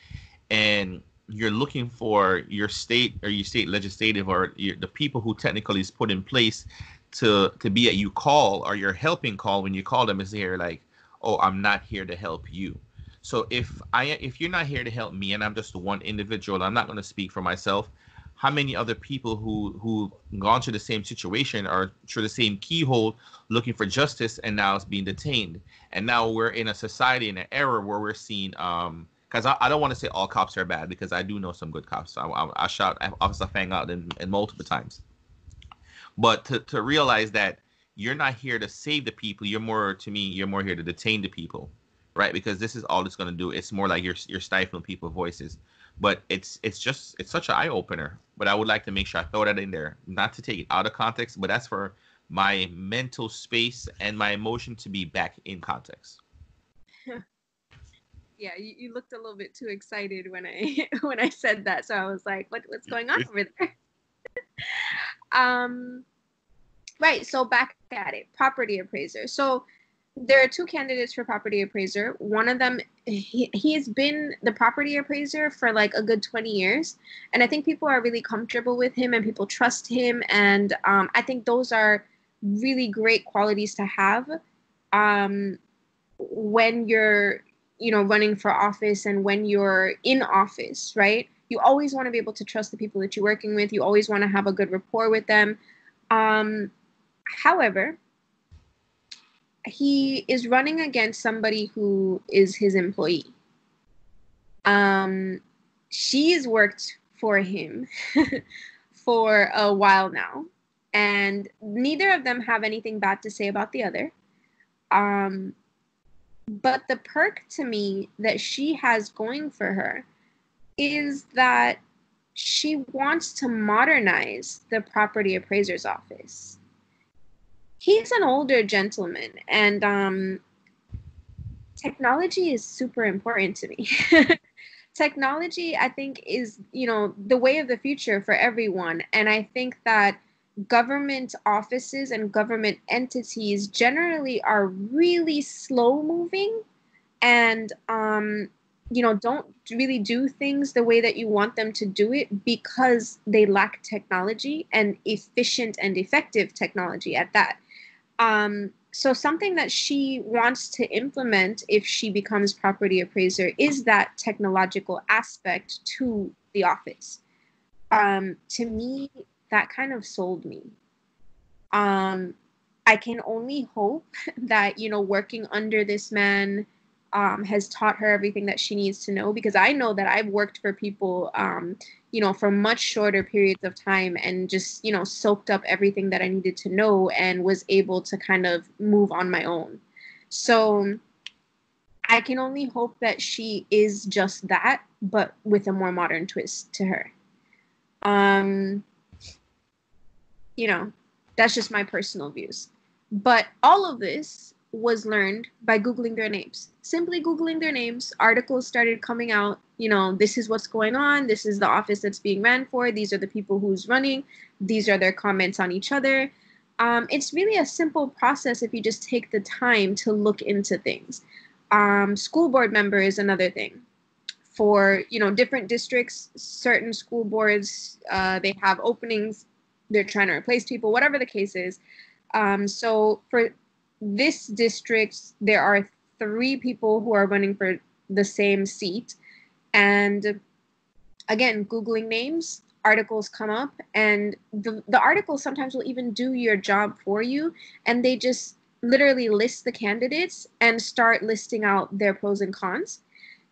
[SPEAKER 1] and you're looking for your state or your state legislative or your, the people who technically is put in place to to be at you call or your helping call when you call them is here like, oh, I'm not here to help you. So if I if you're not here to help me and I'm just one individual, I'm not going to speak for myself how many other people who who gone through the same situation are through the same keyhole looking for justice and now it's being detained and now we're in a society in an era where we're seeing um because I, I don't want to say all cops are bad because I do know some good cops. I, I, I shot Officer Fang out in, in multiple times. But to, to realize that you're not here to save the people, you're more to me, you're more here to detain the people, right? Because this is all it's going to do. It's more like you're you're stifling people's voices but it's it's just it's such an eye opener. But I would like to make sure I throw that in there, not to take it out of context, but that's for my mental space and my emotion to be back in context.
[SPEAKER 2] Yeah, you, you looked a little bit too excited when I *laughs* when I said that, so I was like, what what's going on over there? *laughs* um, right. So back at it, property appraiser. So there are two candidates for property appraiser. One of them, he, he's been the property appraiser for like a good 20 years. And I think people are really comfortable with him and people trust him. And um, I think those are really great qualities to have um, when you're, you know, running for office and when you're in office, right? You always want to be able to trust the people that you're working with. You always want to have a good rapport with them. Um, however, he is running against somebody who is his employee. Um, she's worked for him *laughs* for a while now, and neither of them have anything bad to say about the other. Um, but the perk to me that she has going for her is that she wants to modernize the property appraiser's office. He's an older gentleman and um, technology is super important to me. *laughs* Technology i think is you know the way of the future for everyone. And i think that government offices and government entities generally are really slow moving and um, you know don't really do things the way that you want them to do it because they lack technology and efficient and effective technology at that um, so something that she wants to implement if she becomes property appraiser is that technological aspect to the office. Um, to me, that kind of sold me. Um, I can only hope *laughs* that you know working under this man um, has taught her everything that she needs to know because I know that I've worked for people um, you know, for much shorter periods of time and just, you know, soaked up everything that I needed to know and was able to kind of move on my own. So I can only hope that she is just that, but with a more modern twist to her. Um, you know, that's just my personal views. But all of this was learned by Googling their names. Simply Googling their names, articles started coming out. You know, this is what's going on. This is the office that's being ran for. These are the people who's running. These are their comments on each other. Um, it's really a simple process if you just take the time to look into things. Um, school board member is another thing. For you know different districts, certain school boards uh, they have openings. They're trying to replace people, whatever the case is. Um, so for this district, there are three people who are running for the same seat. And again, Googling names, articles come up, and the, the articles sometimes will even do your job for you. And they just literally list the candidates and start listing out their pros and cons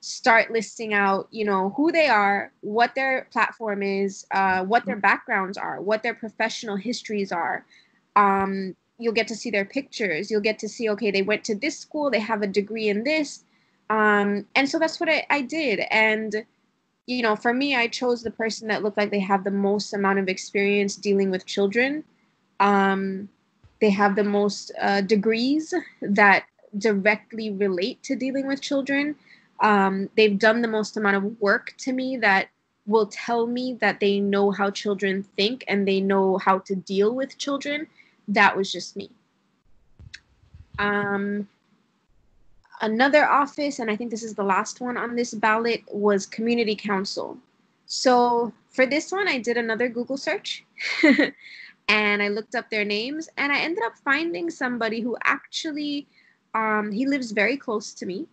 [SPEAKER 2] start listing out you know who they are what their platform is uh, what their backgrounds are what their professional histories are um, you'll get to see their pictures. You'll get to see, okay, they went to this school, they have a degree in this. Um, and so that's what I, I did. And, you know, for me, I chose the person that looked like they have the most amount of experience dealing with children. Um, they have the most uh, degrees that directly relate to dealing with children. Um, they've done the most amount of work to me that will tell me that they know how children think and they know how to deal with children. That was just me. Um, another office, and I think this is the last one on this ballot, was community council. So for this one, I did another Google search *laughs* and I looked up their names and I ended up finding somebody who actually um, he lives very close to me.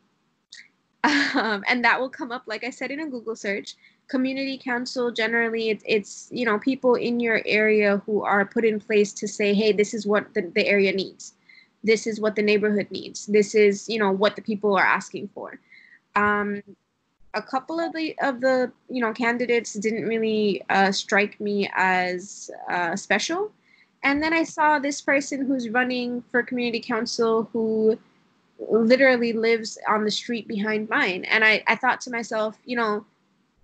[SPEAKER 2] Um, and that will come up, like I said, in a Google search. Community council generally, it's, it's you know people in your area who are put in place to say, hey, this is what the, the area needs. This is what the neighborhood needs. This is you know what the people are asking for. Um, a couple of the of the you know candidates didn't really uh, strike me as uh, special, and then I saw this person who's running for community council who literally lives on the street behind mine. And I, I thought to myself, you know,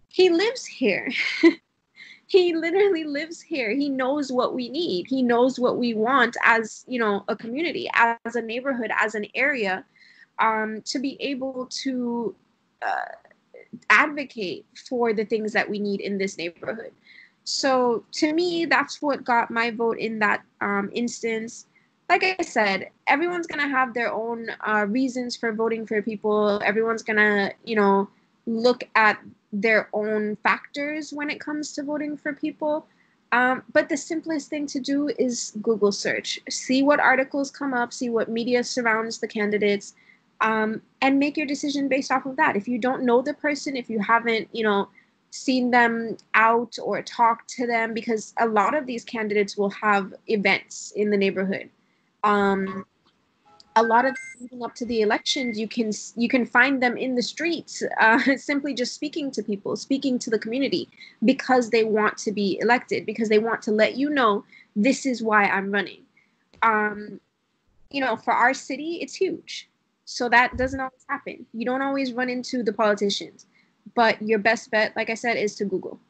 [SPEAKER 2] he lives here. *laughs* he literally lives here. He knows what we need. He knows what we want as, you know, a community, as a neighborhood, as an area, um, to be able to uh, advocate for the things that we need in this neighborhood. So to me, that's what got my vote in that um, instance like I said, everyone's gonna have their own uh, reasons for voting for people. Everyone's gonna, you know, look at their own factors when it comes to voting for people. Um, but the simplest thing to do is Google search. See what articles come up, see what media surrounds the candidates, um, and make your decision based off of that. If you don't know the person, if you haven't, you know, seen them out or talked to them, because a lot of these candidates will have events in the neighborhood um, a lot of leading up to the elections, you can you can find them in the streets, *laughs* uh, simply just speaking to people, speaking to the community, because they want to be elected, because they want to let you know this is why I'm running. Um, you know, for our city, it's huge, so that doesn't always happen. You don't always run into the politicians, but your best bet, like I said, is to Google.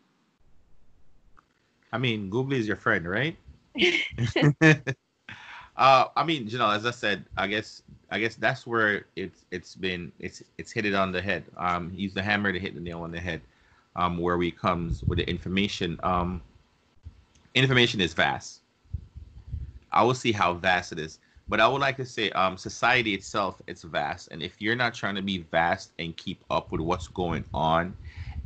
[SPEAKER 1] I mean, Google is your friend, right? *laughs* *laughs* Uh, I mean, you know, as I said, I guess I guess that's where it's it's been it's it's hit it on the head. Um, use the hammer to hit the nail on the head. Um, where we comes with the information. Um, information is vast. I will see how vast it is, but I would like to say, um, society itself it's vast, and if you're not trying to be vast and keep up with what's going on,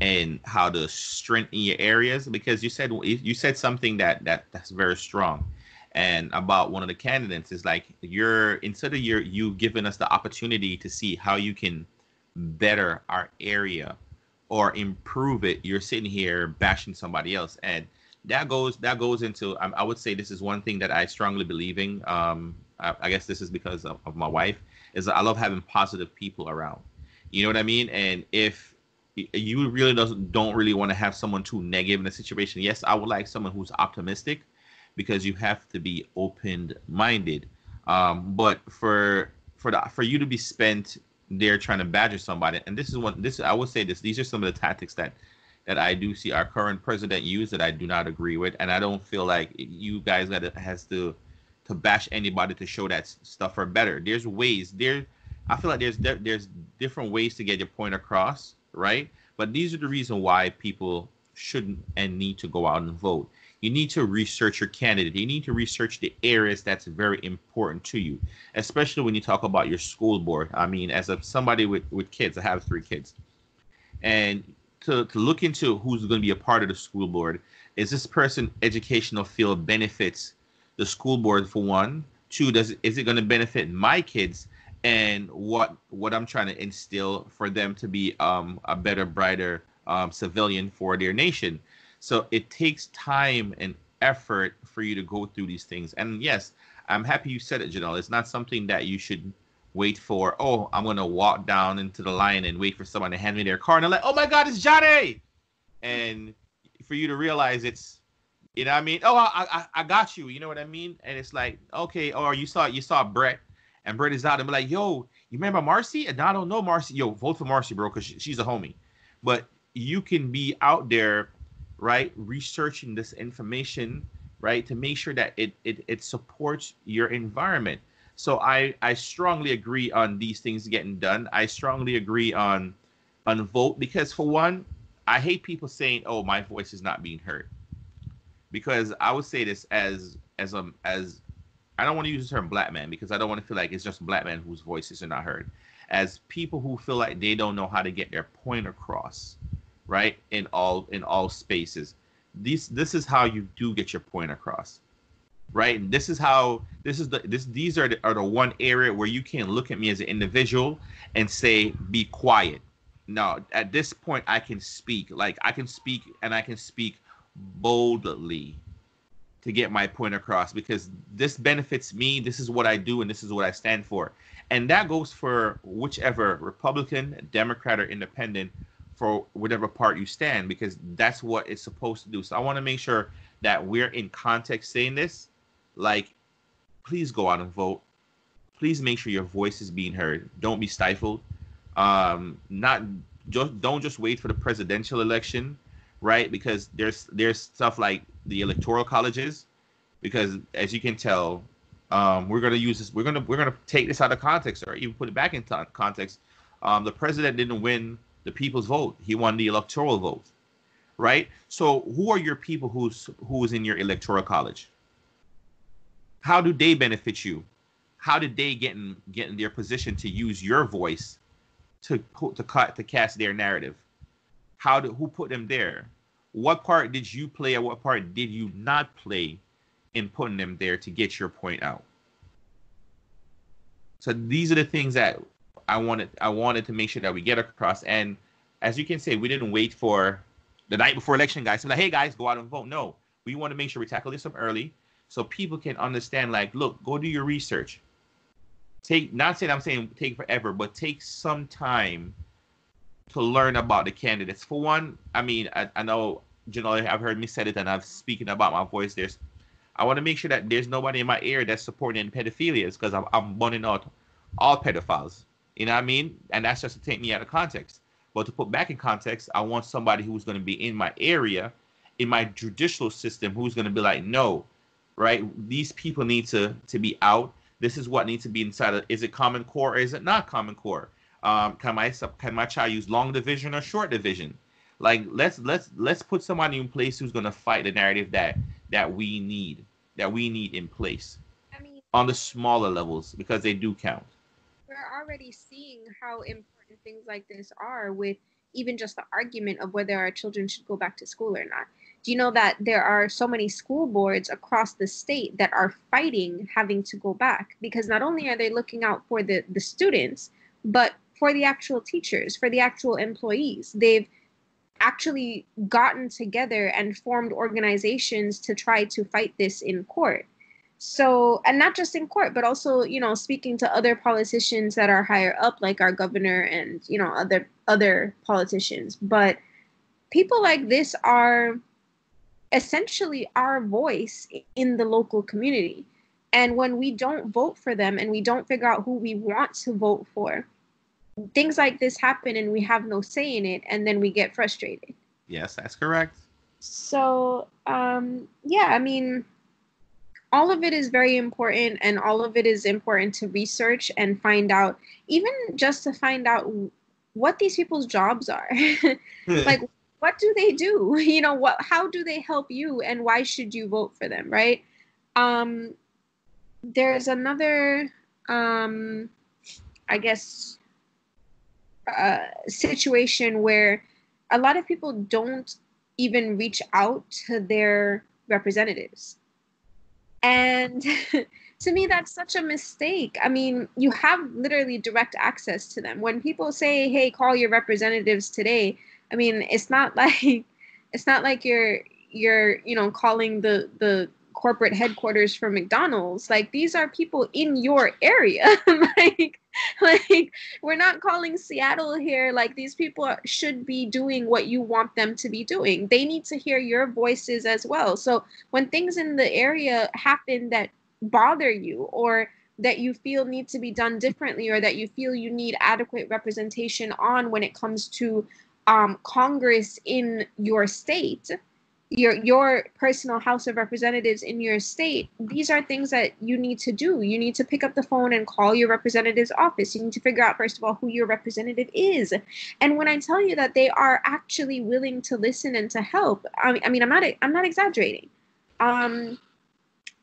[SPEAKER 1] and how to strengthen your areas, because you said you said something that that that's very strong and about one of the candidates is like you're instead of your you giving us the opportunity to see how you can better our area or improve it you're sitting here bashing somebody else. And that goes that goes into I, I would say this is one thing that i strongly believe in. Um i, I guess this is because of, of my wife is i love having positive people around. You know what i mean? And if you really doesn't don't really want to have someone too negative in a situation yes i would like someone who's optimistic because you have to be open minded. Um, but for for the for you to be spent there trying to badger somebody, and this is what this I would say this these are some of the tactics that that I do see our current president use that I do not agree with, and I don't feel like you guys that has to to bash anybody to show that stuff are better. There's ways there. I feel like there's there's different ways to get your point across, right? But these are the reason why people shouldn't and need to go out and vote you need to research your candidate. You need to research the areas that's very important to you, especially when you talk about your school board. I mean, as a somebody with, with kids, I have three kids. And to, to look into who's going to be a part of the school board, is this person educational field benefits the school board for one? Two, does is it going to benefit my kids and what what I'm trying to instill for them to be um, a better, brighter um, civilian for their nation? So it takes time and effort for you to go through these things. And yes, I'm happy you said it, Janelle. It's not something that you should wait for. Oh, I'm gonna walk down into the line and wait for someone to hand me their car, and I'm like, oh my God, it's Johnny! And for you to realize it's You know what I mean? Oh, I, I, I got you. You know what I mean? And it's like, okay, or you saw you saw Brett, and Brett is out and be like, yo, you remember Marcy? And I don't know Marcy. Yo, vote for Marcy, bro, because she, she's a homie. But you can be out there, right, researching this information, right, to make sure that it it, it supports your environment. So I I strongly agree on these things getting done. I strongly agree on on vote because for one, I hate people saying, "Oh, my voice is not being heard." because I would say this as as um as I don't want to use the term black man because I don't want to feel like it's just black men whose voices are not heard. As people who feel like they don't know how to get their point across, right? In all in all spaces. These this is how you do get your point across. Right? And this is how this is the this these are the, are the one area where you can look at me as an individual and say be quiet. No, at this point I can speak. Like I can speak and I can speak boldly to get my point across because this benefits me. This is what I do, and this is what I stand for. And that goes for whichever Republican, Democrat, or Independent for whatever part you stand because that's what it's supposed to do. So I want to make sure that we're in context saying this. Like, please go out and vote. Please make sure your voice is being heard. Don't be stifled. Um, not just don't just wait for the presidential election right? Because there's there's stuff like the electoral colleges, because as you can tell, um, we're gonna use this. We're gonna we're gonna take this out of context or even put it back into context. Um, the president didn't win the people's vote; he won the electoral vote, right? So who are your people who's who's in your electoral college? How do they benefit you? How did they get in get in their position to use your voice to put to cut to cast their narrative? How did who put them there? What part did you play or what part did you not play in putting them there to get your point out? So these are the things that I wanted I wanted to make sure that we get across. And as you can say, we didn't wait for the night before election, guys. So like, hey guys, go out and vote. No, we want to make sure we tackle this up early so people can understand. Like, look, go do your research. Take not saying I'm saying take forever, but take some time to learn about the candidates. For one, I mean, I, I know, know, I've heard me said it and I'm speaking about my voice. There's, I want to make sure that there's nobody in my ear that's supporting pedophilia because I'm, I'm burning out all pedophiles. You know what I mean? And that's just to take me out of context. But to put back in context, I want somebody who's going to be in my area, in my judicial system, who's going to be like, no, right? These people need to to be out. This is what needs to be inside. Of, is it Common Core or is it not Common Core? Um, can my can my child use long division or short division? Like let's let's let's put somebody in place who's gonna fight the narrative that that we need that we need in place. I mean, on the smaller levels because they do count.
[SPEAKER 2] We're already seeing how important things like this are with even just the argument of whether our children should go back to school or not. Do you know that there are so many school boards across the state that are fighting having to go back because not only are they looking out for the the students, but for the actual teachers, for the actual employees. They've actually gotten together and formed organizations to try to fight this in court. So, and not just in court, but also, you know, speaking to other politicians that are higher up, like our governor and, you know, other other politicians. But people like this are essentially our voice in the local community. And when we don't vote for them and we don't figure out who we want to vote for, things like this happen and we have no say in it and then we get frustrated
[SPEAKER 1] yes that's correct
[SPEAKER 2] so um yeah i mean all of it is very important and all of it is important to research and find out even just to find out what these people's jobs are. *laughs* Like what do they do? *laughs* You know what how do they help you and why should you vote for them right? Um there's another um i guess uh, situation where a lot of people don't even reach out to their representatives. And *laughs* to me, that's such a mistake. I mean, you have literally direct access to them. When people say, "Hey, call your representatives today," I mean, it's not *laughs* like it's not like you're you're you know calling the the corporate headquarters for McDonald's. Like these are people in your area. *laughs* like like we're not calling Seattle here like these people should be doing what you want them to be doing. They need to hear your voices as well. So when things in the area happen that bother you or that you feel need to be done differently or that you feel you need adequate representation on when it comes to um, Congress in your state, your your personal House of Representatives in your state, these are things that you need to do. You need to pick up the phone and call your representative's office. You need to figure out first of all who your representative is. And when I tell you that they are actually willing to listen and to help, I mean, I mean I'm not I'm not exaggerating. Um,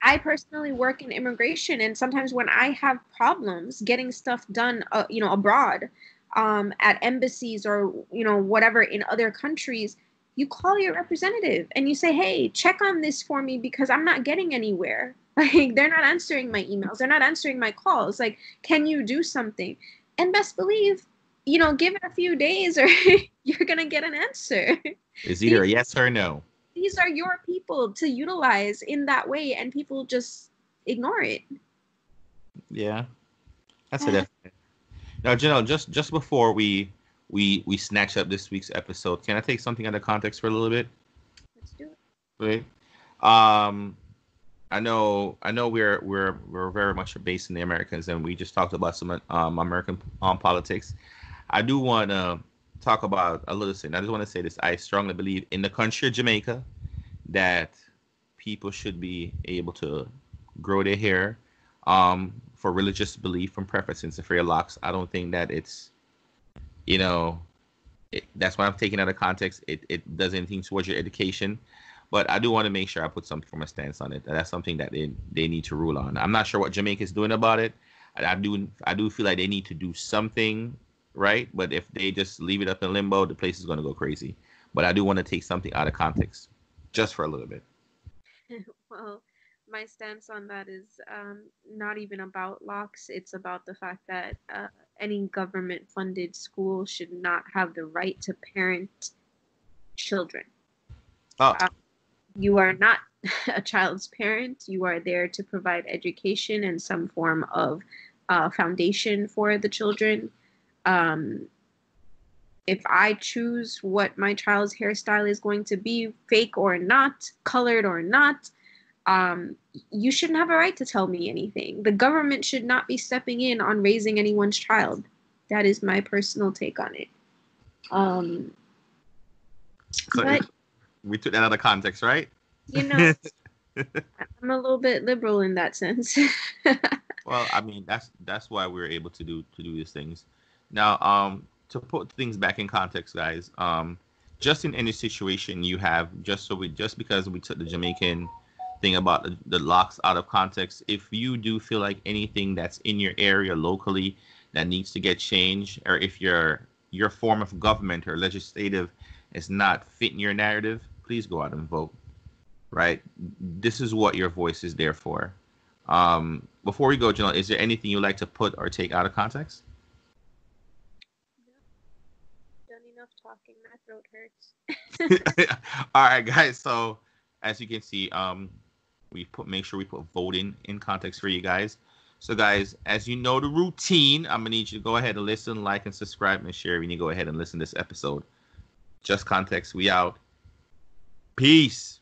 [SPEAKER 2] I personally work in immigration, and sometimes when I have problems getting stuff done, uh, you know, abroad, um, at embassies or you know whatever in other countries, you call your representative and you say, "Hey, check on this for me because I'm not getting anywhere. *laughs* Like they're not answering my emails, they're not answering my calls. Like, can you do something?" And best believe, you know, give it a few days *laughs* or you're gonna get an answer.
[SPEAKER 1] It's either a yes or a no
[SPEAKER 2] these are your people to utilize in that way and people just ignore it
[SPEAKER 1] yeah that's a *sighs* definite now Janelle, just just before we we we snatch up this week's episode can i take something out of context for a little bit let's do it right um I know, I know, we're we're we're very much based in the Americans, and we just talked about some um, American um, politics. I do want to talk about a little thing. I just want to say this. I strongly believe in the country of Jamaica that people should be able to grow their hair um, for religious belief and preference and for your locks. I don't think that it's, you know, it, that's why I'm taking out of context. It, it does anything towards your education. But I do want to make sure I put something from a stance on it. That's something that they, they need to rule on. I'm not sure what Jamaica is doing about it. I, I do I do feel like they need to do something right? But if they just leave it up in limbo, the place is going to go crazy. But I do want to take something out of context just for a little bit. *laughs*
[SPEAKER 2] well, my stance on that is um, not even about locks. It's about the fact that uh, any government funded school should not have the right to parent children. Oh. Uh, you are not *laughs* a child's parent. You are there to provide education and some form of uh, foundation for the children um, if I choose what my child's hairstyle is going to be, fake or not, colored or not, um, you shouldn't have a right to tell me anything. The government should not be stepping in on raising anyone's child. That is my personal take on it. Um,
[SPEAKER 1] so but, we took that out of context, right?
[SPEAKER 2] You know, *laughs* I'm a little bit liberal in that sense. *laughs*
[SPEAKER 1] well, I mean, that's that's why we're able to do to do these things. Now, um, to put things back in context, guys, um, just in any situation you have, just so we, just because we took the Jamaican thing about the, the locks out of context, if you do feel like anything that's in your area locally that needs to get changed, or if your your form of government or legislative is not fitting your narrative, please go out and vote. Right? This is what your voice is there for. Um, before we go, Janelle, is there anything you'd like to put or take out of context?
[SPEAKER 2] Done enough talking. My throat hurts. *laughs* *laughs*
[SPEAKER 1] All right, guys. So as you can see, um, we put make sure we put voting in context for you guys. So guys, as you know the routine, I'm gonna need you to go ahead and listen, like, and subscribe, and share. When you go ahead and listen to this episode. Just context. We out. Peace.